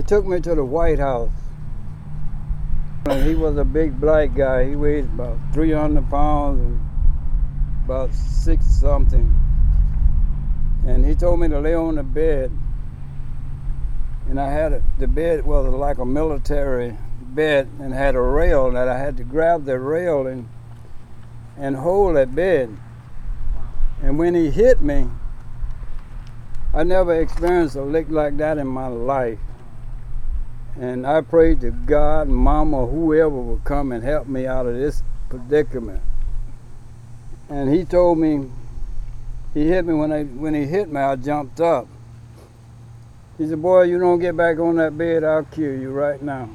He took me to the White House. And he was a big black guy. He weighed about 300 pounds and about six something. And he told me to lay on the bed. And I had a, the bed was like a military bed and had a rail that I had to grab the rail and and hold that bed. And when he hit me, I never experienced a lick like that in my life. And I prayed to God, Mama, whoever would come and help me out of this predicament. And he told me, he hit me when I when he hit me, I jumped up. He said, Boy, you don't get back on that bed, I'll kill you right now.